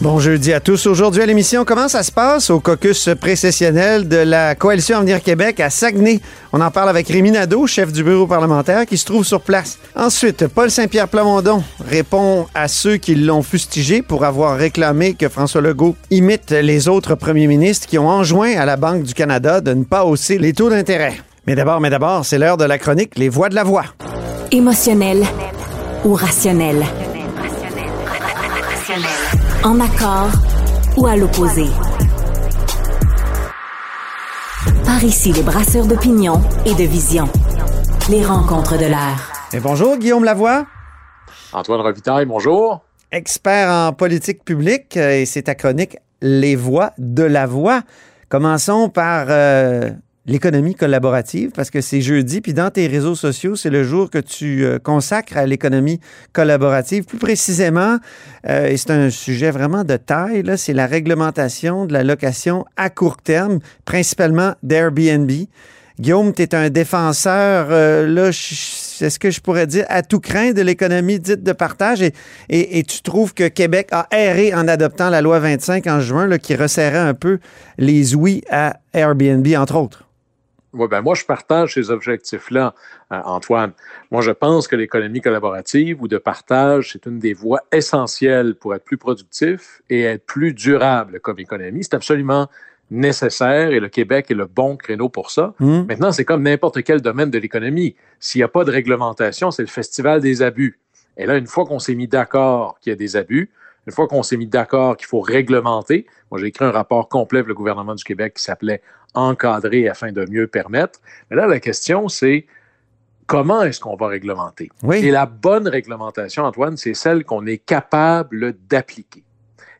Bon jeudi à tous. Aujourd'hui à l'émission, comment ça se passe au caucus précessionnel de la Coalition Avenir Québec à Saguenay? On en parle avec Rémi Nadeau, chef du bureau parlementaire, qui se trouve sur place. Ensuite, Paul Saint-Pierre Plamondon répond à ceux qui l'ont fustigé pour avoir réclamé que François Legault imite les autres premiers ministres qui ont enjoint à la Banque du Canada de ne pas hausser les taux d'intérêt. Mais d'abord, mais d'abord, c'est l'heure de la chronique Les Voix de la Voix. Émotionnel ou rationnel? En accord ou à l'opposé? Par ici, les brasseurs d'opinion et de vision. Les rencontres de l'air. Et bonjour, Guillaume Lavoie, Antoine Robitaille, bonjour. expert en politique publique, euh, et c'est ta chronique Les Voix de la Voix. Commençons par euh, l'économie collaborative, parce que c'est jeudi, puis dans tes réseaux sociaux, c'est le jour que tu euh, consacres à l'économie collaborative. Plus précisément, euh, et c'est un sujet vraiment de taille, c'est la réglementation de la location à court terme, principalement d'Airbnb. Guillaume, tu es un défenseur, euh, là, je- est-ce que je pourrais dire, à tout craint de l'économie dite de partage? Et, et- et tu trouves que Québec a erré en adoptant la loi 25 en juin, là, qui resserrait un peu les ouïes à Airbnb, entre autres? Oui, ben moi, je partage ces objectifs-là, euh, Antoine. Moi, je pense que l'économie collaborative ou de partage, c'est une des voies essentielles pour être plus productif et être plus durable comme économie. C'est absolument nécessaire et le Québec est le bon créneau pour ça. Hmm? Maintenant, c'est comme n'importe quel domaine de l'économie. S'il n'y a pas de réglementation, c'est le festival des abus. Et là, une fois qu'on s'est mis d'accord qu'il y a des abus, une fois qu'on s'est mis d'accord qu'il faut réglementer, moi j'ai écrit un rapport complet pour le gouvernement du Québec qui s'appelait Encadrer afin de mieux permettre. Mais là, la question, c'est comment est-ce qu'on va réglementer? Oui. Et la bonne réglementation, Antoine, c'est celle qu'on est capable d'appliquer.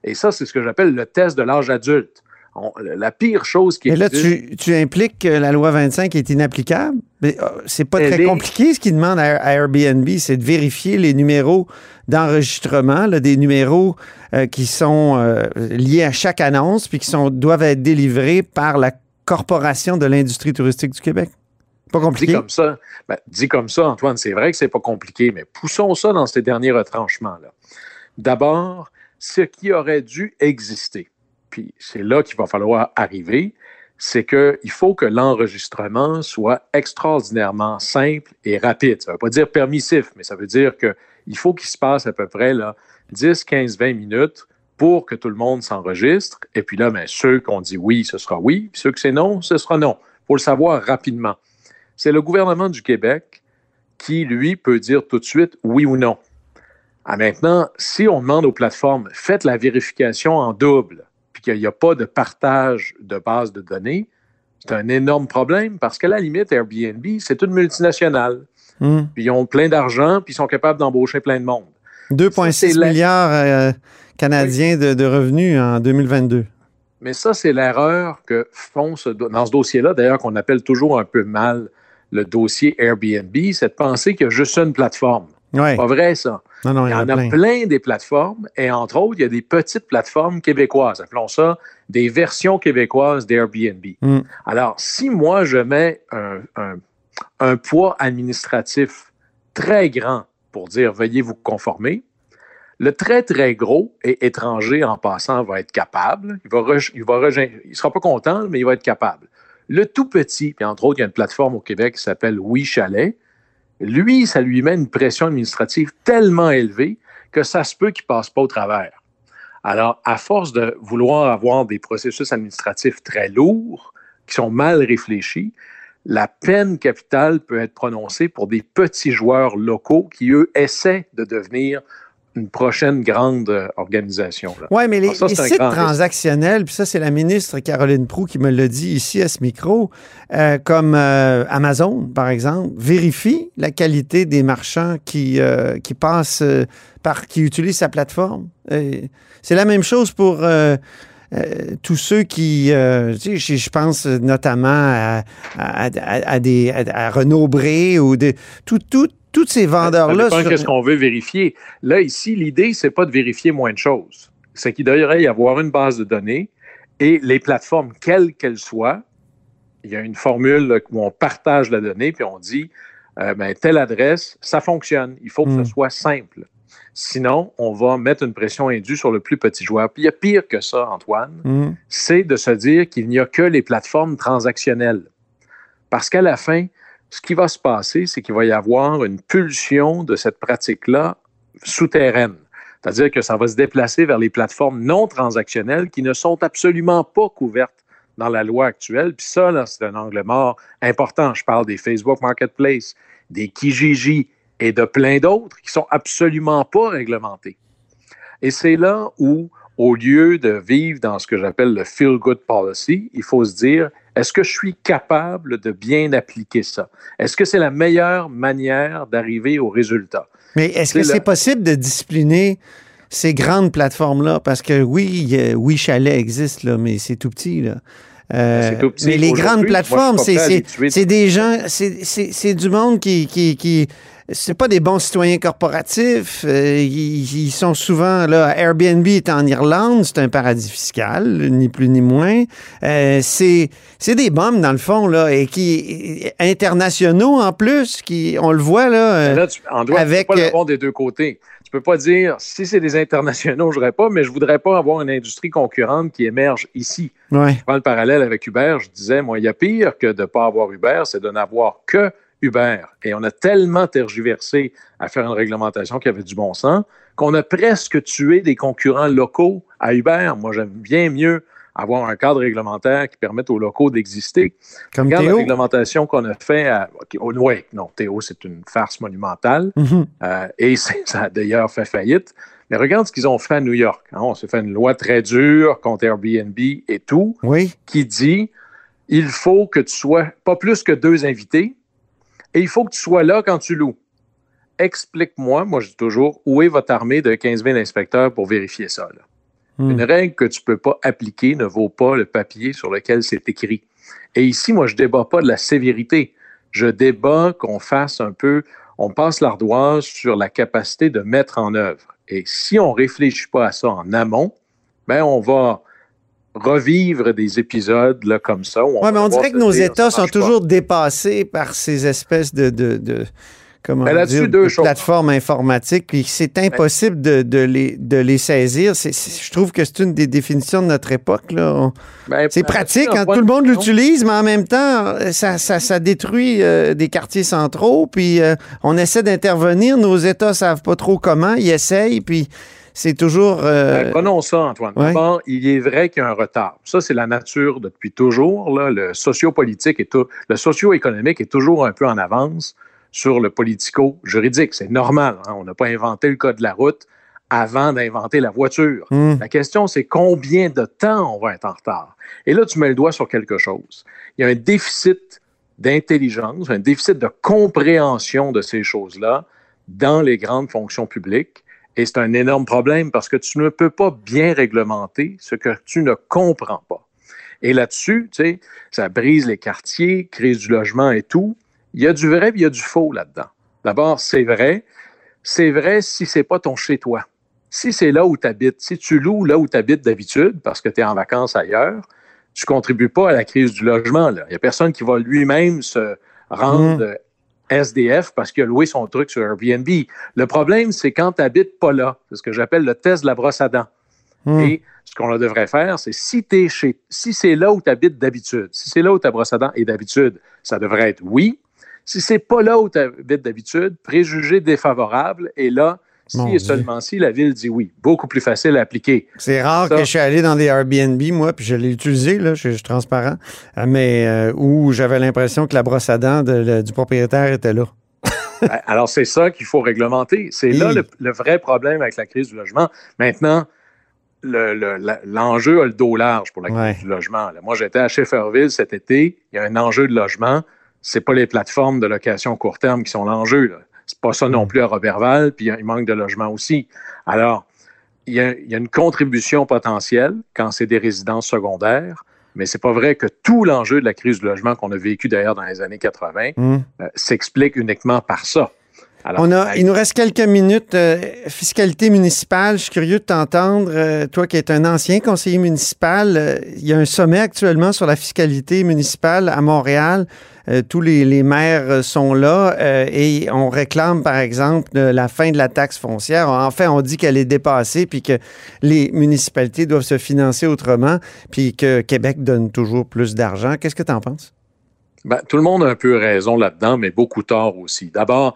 Et ça, c'est ce que j'appelle le test de l'âge adulte. On- la pire chose qui Et là, tu, tu impliques que la loi 25 est inapplicable? Mais euh, c'est pas très est- compliqué. Ce qu'ils demandent à, Airbnb, c'est de vérifier les numéros d'enregistrement, des numéros euh, qui sont euh, liés à chaque annonce, puis qui sont, doivent être délivrés par la Corporation de l'industrie touristique du Québec. Pas Dit compliqué? comme ça, ben, dit comme ça, Antoine, c'est vrai que c'est pas compliqué, mais poussons ça dans ces derniers retranchements-là. D'abord, ce qui aurait dû exister, puis c'est là qu'il va falloir arriver, c'est qu'il faut que l'enregistrement soit extraordinairement simple et rapide. Ça ne veut pas dire permissif, mais ça veut dire qu'il faut qu'il se passe à peu près là, 10, 15, 20 minutes pour que tout le monde s'enregistre. Et puis là, ben, ceux qu'on dit oui, ce sera oui, puis ceux que c'est non, ce sera non. Il faut le savoir rapidement c'est le gouvernement du Québec qui, lui, peut dire tout de suite oui ou non. Ah, maintenant, si on demande aux plateformes, faites la vérification en double, puis qu'il n'y a pas de partage de base de données, c'est un énorme problème parce qu'à la limite, Airbnb, c'est une multinationale. Hmm. Puis ils ont plein d'argent, puis ils sont capables d'embaucher plein de monde. 2,6 c'est la- milliards euh, canadiens de, de revenus en 2022. Mais ça, c'est l'erreur que font ce do- dans ce dossier-là, d'ailleurs, qu'on appelle toujours un peu mal le dossier Airbnb, c'est de penser qu'il y a juste une plateforme. Pas vrai, ça. Non, non, Il y en a plein. plein des plateformes, et entre autres, il y a des petites plateformes québécoises, appelons ça des versions québécoises d'Airbnb. Mm. Alors, si moi, je mets un, un- un poids administratif très grand pour dire veuillez vous conformer, le très, très gros et étranger en passant va être capable. Il va, il sera pas content, mais il va être capable. Le tout petit, puis entre autres, il y a une plateforme au Québec qui s'appelle Oui Chalet. Lui, ça lui met une pression administrative tellement élevée que ça se peut qu'il passe pas au travers. Alors, à force de vouloir avoir des processus administratifs très lourds, qui sont mal réfléchis, la peine capitale peut être prononcée pour des petits joueurs locaux qui, eux, essaient de devenir une prochaine grande euh, organisation. Oui, mais les, ça, sites transactionnels, puis ça, c'est la ministre Caroline Proux qui me l'a dit ici à ce micro, euh, comme euh, Amazon, par exemple, vérifie la qualité des marchands qui, qui passent par, qui utilisent sa plateforme. C'est la même chose pour euh, tous ceux qui, euh, tu sais, je, pense notamment à, à, à- à des à, Renaud Bré ou de tout, tout, tous ces vendeurs-là. Sur- qu'est-ce qu'on veut vérifier. Là, ici, l'idée, c'est pas de vérifier moins de choses. C'est qu'il devrait y avoir une base de données et les plateformes, quelles qu'elles soient, il y a une formule où on partage la donnée puis on dit, euh, ben, telle adresse, ça fonctionne. Il faut que ce soit simple. Sinon, on va mettre une pression indue sur le plus petit joueur. Puis il y a pire que ça, Antoine Hum, c'est de se dire qu'il n'y a que les plateformes transactionnelles. Parce qu'à la fin, ce qui va se passer, c'est qu'il va y avoir une pulsion de cette pratique-là souterraine. C'est-à-dire que ça va se déplacer vers les plateformes non transactionnelles qui ne sont absolument pas couvertes dans la loi actuelle. Puis ça, là, c'est un angle mort important. Je parle des Facebook Marketplace, des Kijiji et de plein d'autres qui sont absolument pas réglementés. Et c'est là où, au lieu de vivre dans ce que j'appelle le feel-good policy, il faut se dire, est-ce que je suis capable de bien appliquer ça? Est-ce que c'est la meilleure manière d'arriver au résultat? Mais est-ce que C'est c'est le- possible de discipliner ces grandes plateformes-là? Parce que oui, oui, Chalet existe, là, mais c'est tout petit. Là. Euh, petit. mais les grandes plateformes, c'est des gens, c'est- c'est c'est du monde qui, qui, qui c'est pas des bons citoyens corporatifs. euh, ils, ils sont souvent là. Airbnb est en Irlande, c'est un paradis fiscal, ni plus ni moins. Euh, c'est c'est des bombes dans le fond là et qui internationaux en plus, qui on le voit là. euh, Là, tu, en doit, avec, tu peux pas euh, l'avoir des deux côtés. Tu peux pas dire, si c'est des internationaux, je voudrais pas, mais je voudrais pas avoir une industrie concurrente qui émerge ici. ouais. Je prends le parallèle avec Uber, je disais, moi, il y a pire que de ne pas avoir Uber, c'est de n'avoir que Uber. Et on a tellement tergiversé à faire une réglementation qui avait du bon sens qu'on a presque tué des concurrents locaux à Uber. Moi, j'aime bien mieux avoir un cadre réglementaire qui permette aux locaux d'exister. Comme Regarde la réglementation qu'on a fait à... Oh, ouais, non, Théo, c'est une farce monumentale. Mhm. Euh, et ça a d'ailleurs fait faillite. Mais regarde ce qu'ils ont fait à New York. hein. On s'est fait une loi très dure contre Airbnb et tout Oui. qui dit il faut que tu sois pas plus que deux invités et il faut que tu sois là quand tu loues. Explique-moi, moi je dis toujours, où est votre armée de 15 000 inspecteurs pour vérifier ça? là? Hmm. Une règle que tu ne peux pas appliquer ne vaut pas le papier sur lequel c'est écrit. Et ici, moi, je ne débat pas de la sévérité. Je débat qu'on fasse un peu, on passe l'ardoise sur la capacité de mettre en œuvre. Et si on ne réfléchit pas à ça en amont, ben on va revivre des épisodes là, comme ça. Oui, mais on dirait que nos États sont pas. toujours dépassés par ces espèces de, de, de- comment là-dessus, dire, deux plateformes informatiques, puis c'est impossible de, de les, de les saisir. Je trouve que c'est une des définitions de notre époque. là. Ben, C'est ben, pratique, hein, tout le de monde l'utilise, mais en même temps, ça, ça, ça détruit euh, des quartiers centraux, puis euh, on essaie d'intervenir, nos États savent pas trop comment, ils essayent, puis c'est toujours... euh, Ben, prenons ça, Antoine. ouais. Il est vrai qu'il y a un retard. Ça, c'est la nature depuis toujours. Là. Le sociopolitique et tout, le socio-économique est toujours un peu en avance sur le politico-juridique. C'est normal. hein. On n'a pas inventé le code de la route avant d'inventer la voiture. hmm, La question, c'est combien de temps on va être en retard? Et là, tu mets le doigt sur quelque chose. Il y a un déficit d'intelligence, un déficit de compréhension de ces choses-là dans les grandes fonctions publiques. Et c'est un énorme problème parce que tu ne peux pas bien réglementer ce que tu ne comprends pas. Et là-dessus, tu sais, ça brise les quartiers, crise du logement et tout. Il y a du vrai et il y a du faux là-dedans. D'abord, c'est vrai. C'est vrai si c'est pas ton chez-toi. Si c'est là où tu habites, si tu loues là où tu habites d'habitude parce que tu es en vacances ailleurs, tu contribues pas à la crise du logement. Il y a personne qui va lui-même se rendre euh, SDF parce qu'il a loué son truc sur Airbnb. Le problème, c'est quand tu n'habites pas là. C'est ce que j'appelle le test de la brosse à dents. hmm. Et ce qu'on devrait faire, c'est si t'es chez, si c'est là où tu habites d'habitude, si c'est là où ta brosse à dents est d'habitude, ça devrait être oui. Si c'est pas là où tu habites d'habitude, préjugé défavorable. Et là, si Mon et Dieu. seulement si la ville dit oui, beaucoup plus facile à appliquer. C'est rare Ça- que je suis allé dans des Airbnb, moi, puis je l'ai utilisé, là, je, je suis transparent, euh, mais euh, où j'avais l'impression que la brosse à dents de- le- du propriétaire était là. Alors, c'est ça qu'il faut réglementer. C'est là le, le vrai problème avec la crise du logement. Maintenant, le- l'enjeu a le dos large pour la crise Ouais. du logement. Moi, j'étais à Shefferville cet été. Il y a un enjeu de logement. C'est pas les plateformes de location court terme qui sont l'enjeu. C'est pas ça non Mm. plus à Robertval, puis il manque de logement aussi. Alors, il y, a, il y a une contribution potentielle quand c'est des résidences secondaires, mais c'est pas vrai que tout l'enjeu de la crise du logement qu'on a vécu d'ailleurs dans les années 80 Hum. euh, s'explique uniquement par ça. Alors, On a, ben, il nous reste quelques minutes. Euh, fiscalité municipale, je suis curieux de t'entendre. Euh, toi qui es un ancien conseiller municipal, il y a un sommet actuellement sur la fiscalité municipale à Montréal. Euh, tous les, maires euh, sont là euh, et on réclame, par exemple, la fin de la taxe foncière. Enfin, on dit qu'elle est dépassée puis que les municipalités doivent se financer autrement puis que Québec donne toujours plus d'argent. Qu'est-ce que tu en penses? Ben, tout le monde a un peu raison là-dedans, mais beaucoup tort aussi. D'abord,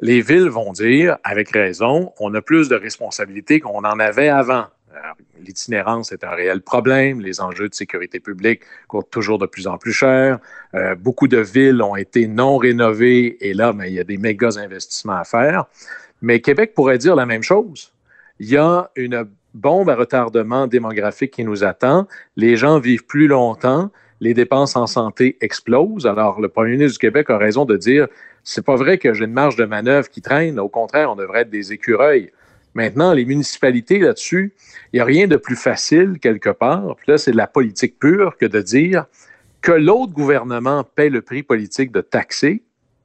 les villes vont dire, avec raison, on a plus de responsabilités qu'on en avait avant. L'itinérance est un réel problème, les enjeux de sécurité publique coûtent toujours de plus en plus cher. Euh, beaucoup de villes ont été non rénovées et là, ben, il y a des méga investissements à faire. Mais Québec pourrait dire la même chose. Il y a une bombe à retardement démographique qui nous attend. Les gens vivent plus longtemps les dépenses en santé explosent. Alors, le premier ministre du Québec a raison de dire c'est pas vrai que j'ai une marge de manœuvre qui traîne. Au contraire, on devrait être des écureuils. Maintenant, les municipalités là-dessus, il n'y a rien de plus facile quelque part. Puis là, c'est de la politique pure que de dire que l'autre gouvernement paie le prix politique de taxer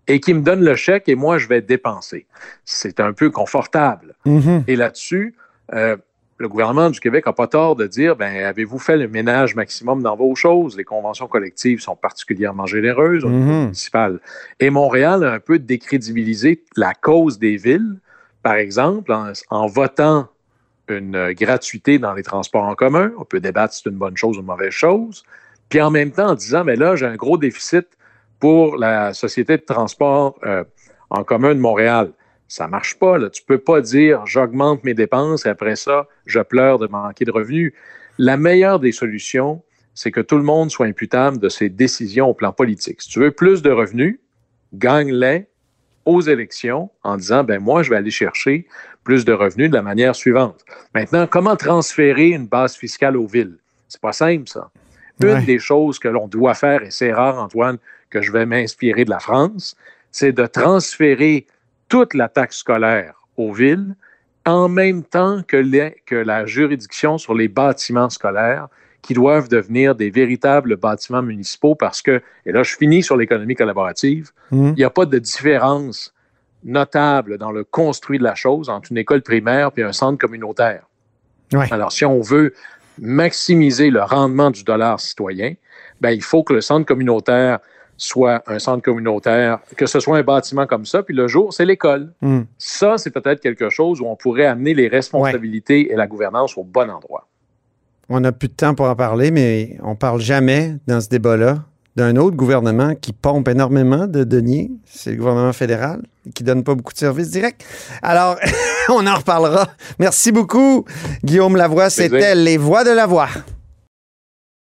et qui me donne le chèque et moi, je vais dépenser. C'est un peu confortable. Mhm. Et là-dessus, euh, le gouvernement du Québec n'a pas tort de dire ben, avez-vous fait le ménage maximum dans vos choses? Les conventions collectives sont particulièrement généreuses au niveau Mhm. municipal. Et Montréal a un peu décrédibilisé la cause des villes, par exemple, en, votant une euh, gratuité dans les transports en commun. On peut débattre si c'est une bonne chose ou une mauvaise chose. Puis en même temps, en disant mais là, j'ai un gros déficit pour la société de transport euh, en commun de Montréal. Ça marche pas. Là. Tu peux pas dire j'augmente mes dépenses et après ça, je pleure de manquer de revenus. La meilleure des solutions, c'est que tout le monde soit imputable de ses décisions au plan politique. Si tu veux plus de revenus, gagne-les aux élections en disant ben moi je vais aller chercher plus de revenus de la manière suivante. Maintenant, comment transférer une base fiscale aux villes? C'est pas simple ça. Une des choses que l'on doit faire et c'est rare Antoine que je vais m'inspirer de la France, c'est de transférer toute la taxe scolaire aux villes en même temps que, les- que la juridiction sur les bâtiments scolaires qui doivent devenir des véritables bâtiments municipaux parce que, et là je finis sur l'économie collaborative, Mhm. il n'y a pas de différence notable dans le construit de la chose entre une école primaire et un centre communautaire. Ouais. Alors, si on veut maximiser le rendement du dollar citoyen, ben, il faut que le centre communautaire soit un centre communautaire, que ce soit un bâtiment comme ça, puis le jour, c'est l'école. Mhm. Ça, c'est peut-être quelque chose où on pourrait amener les responsabilités et la gouvernance au bon endroit. On n'a plus de temps pour en parler, mais on parle jamais dans ce débat-là d'un autre gouvernement qui pompe énormément de deniers. C'est le gouvernement fédéral qui donne pas beaucoup de services directs. Alors, on en reparlera. Merci beaucoup, Guillaume Lavoie. C'était Les Voix de la Voix.